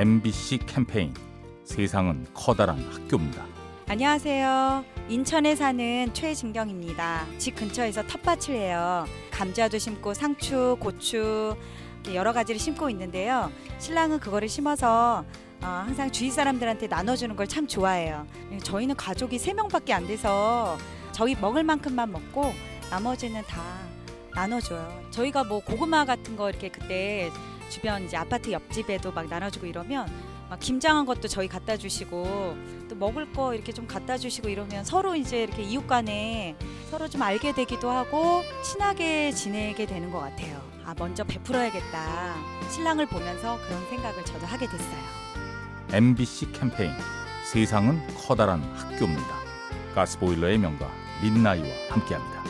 MBC 캠페인 세상은 커다란 학교입니다. 안녕하세요. 인천에 사는 최진경입니다. 집 근처에서 텃밭을 해요. 감자도 심고 상추, 고추 여러 가지를 심고 있는데요. 신랑은 그거를 심어서 어, 항상 주위 사람들한테 나눠주는 걸 참 좋아해요. 저희는 가족이 세 명밖에 안 돼서 저희 먹을 만큼만 먹고 나머지는 다 나눠줘요. 저희가 뭐 고구마 같은 거 이렇게 그때 주변 이제 아파트 옆집에도 막 나눠주고 이러면 막 김장한 것도 저희 갖다 주시고 또 먹을 거 이렇게 좀 갖다 주시고 이러면 서로 이제 이렇게 이웃 간에 서로 좀 알게 되기도 하고 친하게 지내게 되는 것 같아요. 아, 먼저 베풀어야겠다. 신랑을 보면서 그런 생각을 저도 하게 됐어요. MBC 캠페인 세상은 커다란 학교입니다. 가스보일러의 명가 민나이와 함께합니다.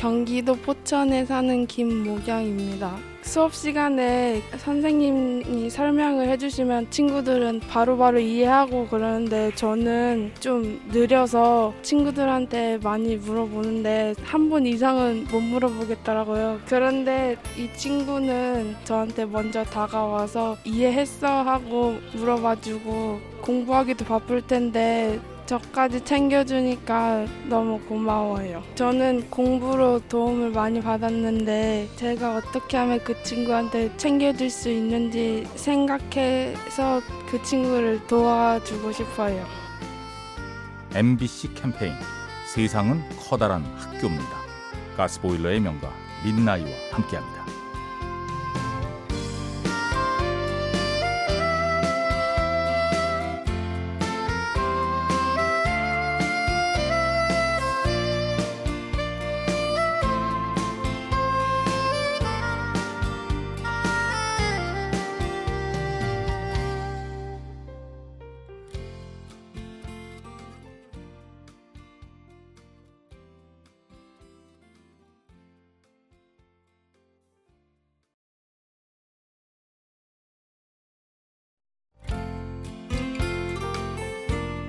경기도 포천에 사는 김모경입니다. 수업 시간에 선생님이 설명을 해주시면 친구들은 바로바로 바로 이해하고 그러는데 저는 좀 느려서 친구들한테 많이 물어보는데 한 번 이상은 못 물어보겠더라고요. 그런데 이 친구는 저한테 먼저 다가와서 이해했어 하고 물어봐주고 공부하기도 바쁠 텐데 저까지 챙겨주니까 너무 고마워요. 저는 공부로 도움을 많이 받았는데 제가 어떻게 하면 그 친구한테 챙겨줄 수 있는지 생각해서 그 친구를 도와주고 싶어요. MBC 캠페인 세상은 커다란 학교입니다. 가스보일러의 명가 민나이와 함께합니다.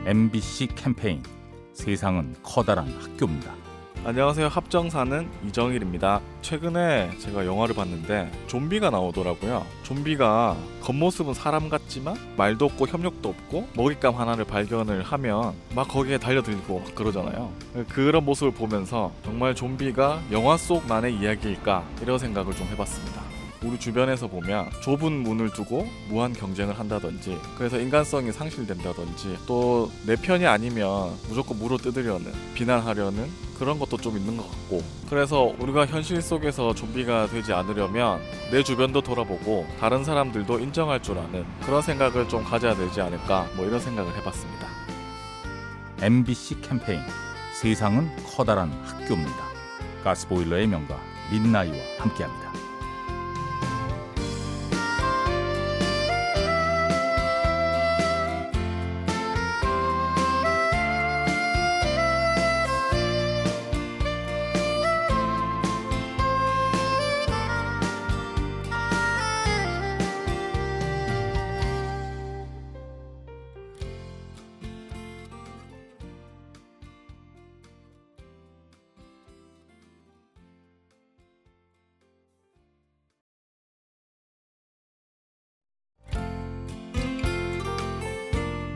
MBC 캠페인 세상은 커다란 학교입니다. 안녕하세요. 합정사는 이정일입니다. 최근에 제가 영화를 봤는데 좀비가 나오더라고요. 좀비가 겉모습은 사람 같지만 말도 없고 협력도 없고 먹잇감 하나를 발견을 하면 막 거기에 달려들고 그러잖아요. 그런 모습을 보면서 정말 좀비가 영화 속 만의 이야기일까 이런 생각을 좀 해봤습니다. 우리 주변에서 보면 좁은 문을 두고 무한 경쟁을 한다든지 그래서 인간성이 상실된다든지 또 내 편이 아니면 무조건 물어 뜯으려는 비난하려는 그런 것도 좀 있는 것 같고 그래서 우리가 현실 속에서 좀비가 되지 않으려면 내 주변도 돌아보고 다른 사람들도 인정할 줄 아는 그런 생각을 좀 가져야 되지 않을까 뭐 이런 생각을 해봤습니다. MBC 캠페인 세상은 커다란 학교입니다. 가스보일러의 명가 민나이와 함께합니다.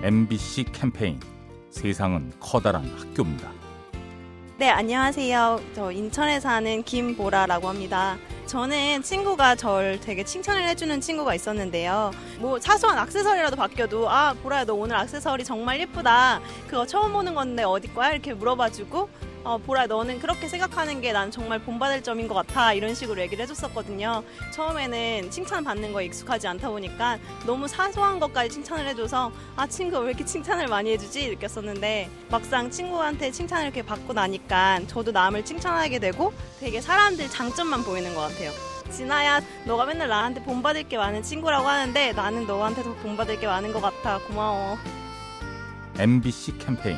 MBC 캠페인 세상은 커다란 학교입니다. 네, 안녕하세요. 저 인천에 사는 김보라라고 합니다. 저는 친구가 절 되게 칭찬을 해주는 친구가 있었는데요. 뭐 사소한 악세서리라도 바뀌어도 아 보라야 너 오늘 악세서리 정말 예쁘다. 그거 처음 보는 건데 어디 거야? 이렇게 물어봐주고 어, 보라 너는 그렇게 생각하는 게 난 정말 본받을 점인 것 같아 이런 식으로 얘기를 해줬었거든요. 처음에는 칭찬받는 거에 익숙하지 않다 보니까 너무 사소한 것까지 칭찬을 해줘서 아 친구 왜 이렇게 칭찬을 많이 해주지 느꼈었는데 막상 친구한테 칭찬을 이렇게 받고 나니까 저도 남을 칭찬하게 되고 되게 사람들 장점만 보이는 것 같아요. 진아야 너가 맨날 나한테 본받을 게 많은 친구라고 하는데 나는 너한테 더 본받을 게 많은 것 같아 고마워. MBC 캠페인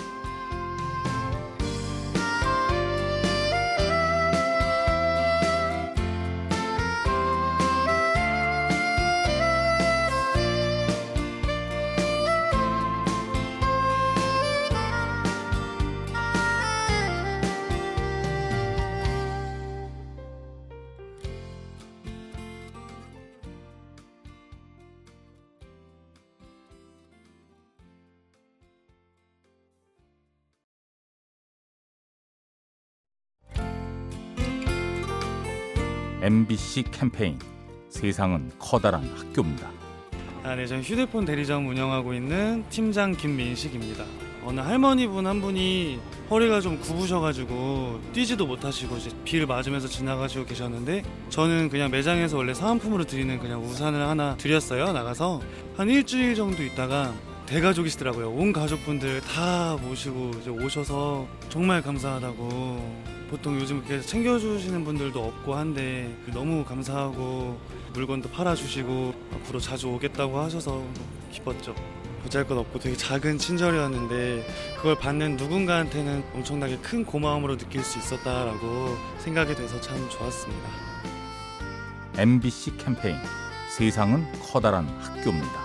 MBC 캠페인 세상은 커다란 학교입니다. 아, 네, 저는 휴대폰 대리점 운영하고 있는 팀장 김민식입니다. 어느 할머니분 한 분이 허리가 좀 굽으셔가지고 뛰지도 못하시고 이제 비를 맞으면서 지나가시고 계셨는데 저는 그냥 매장에서 원래 사은품으로 드리는 그냥 우산을 하나 드렸어요 나가서 한 일주일 정도 있다가 대가족이시더라고요 온 가족분들 다 모시고 이제 오셔서 정말 감사하다고 보통 요즘 이렇게 챙겨주시는 분들도 없고 한데 너무 감사하고 물건도 팔아주시고 앞으로 자주 오겠다고 하셔서 기뻤죠. 보잘것 없고 되게 작은 친절이었는데 그걸 받는 누군가한테는 엄청나게 큰 고마움으로 느낄 수 있었다라고 생각이 돼서 참 좋았습니다. MBC 캠페인 세상은 커다란 학교입니다.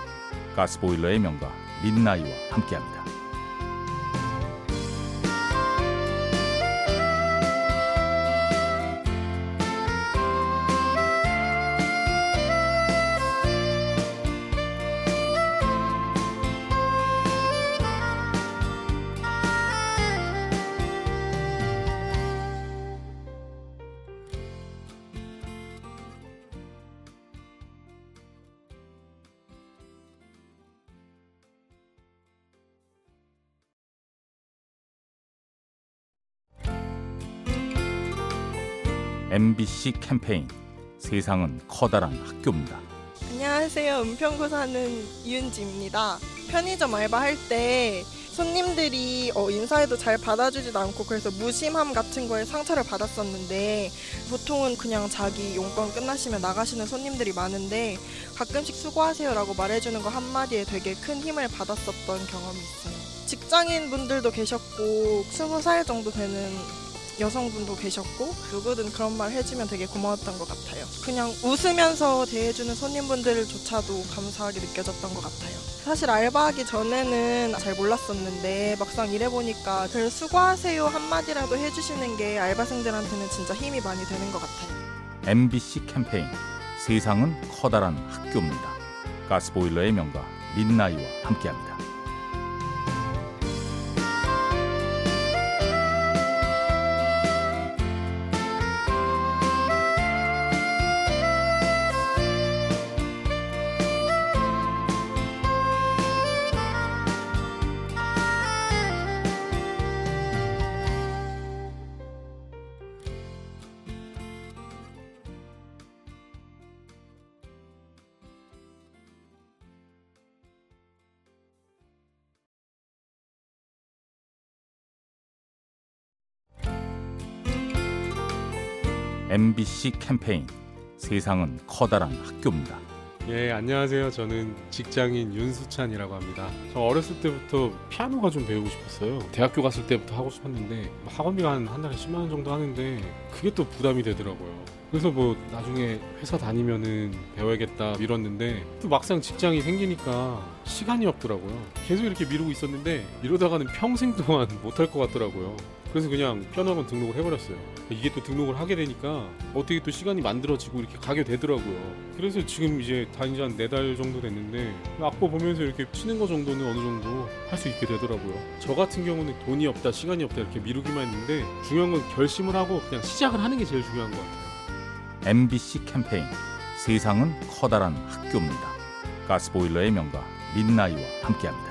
가스보일러의 명가 민나이와 함께합니다. MBC 캠페인 세상은 커다란 학교입니다. 안녕하세요. 은평구 사는 이윤지입니다. 편의점 알바할 때 손님들이 어, 인사해도 잘 받아주지도 않고 그래서 무심함 같은 거에 상처를 받았었는데 보통은 그냥 자기 용건 끝나시면 나가시는 손님들이 많은데 가끔씩 수고하세요라고 말해주는 거 한마디에 되게 큰 힘을 받았었던 경험이 있어요. 직장인 분들도 계셨고 스무 살 정도 되는 여성분도 계셨고 누구든 그런 말 해주면 되게 고마웠던 것 같아요. 그냥 웃으면서 대해주는 손님분들조차도 감사하게 느껴졌던 것 같아요. 사실 알바하기 전에는 잘 몰랐었는데 막상 일해보니까 그 수고하세요 한마디라도 해주시는 게 알바생들한테는 진짜 힘이 많이 되는 것 같아요. MBC 캠페인 세상은 커다란 학교입니다. 가스보일러의 명가 민나이와 함께합니다. MBC 캠페인 세상은 커다란 학교입니다. 예, 안녕하세요. 저는 직장인 윤수찬이라고 합니다. 저 어렸을 때부터 피아노가 좀 배우고 싶었어요. 대학교 갔을 때부터 하고 싶었는데 학원비가 한, 한 달에 10만 원 정도 하는데 그게 또 부담이 되더라고요. 그래서 뭐 나중에 회사 다니면은 배워야겠다 미뤘는데 또 막상 직장이 생기니까 시간이 없더라고요. 계속 이렇게 미루고 있었는데 이러다가는 평생 동안 못할 것 같더라고요. 그래서 그냥 피아노학원 등록을 해버렸어요. 이게 또 등록을 하게 되니까 어떻게 또 시간이 만들어지고 이렇게 가게 되더라고요. 그래서 지금 이제 다닌 지 한 네 달 정도 됐는데 악보 보면서 이렇게 치는 거 정도는 어느 정도 할 수 있게 되더라고요. 저 같은 경우는 돈이 없다, 시간이 없다 이렇게 미루기만 했는데 중요한 건 결심을 하고 그냥 시작을 하는 게 제일 중요한 것 같아요. MBC 캠페인 세상은 커다란 학교입니다. 가스보일러의 명가 민나이와 함께합니다.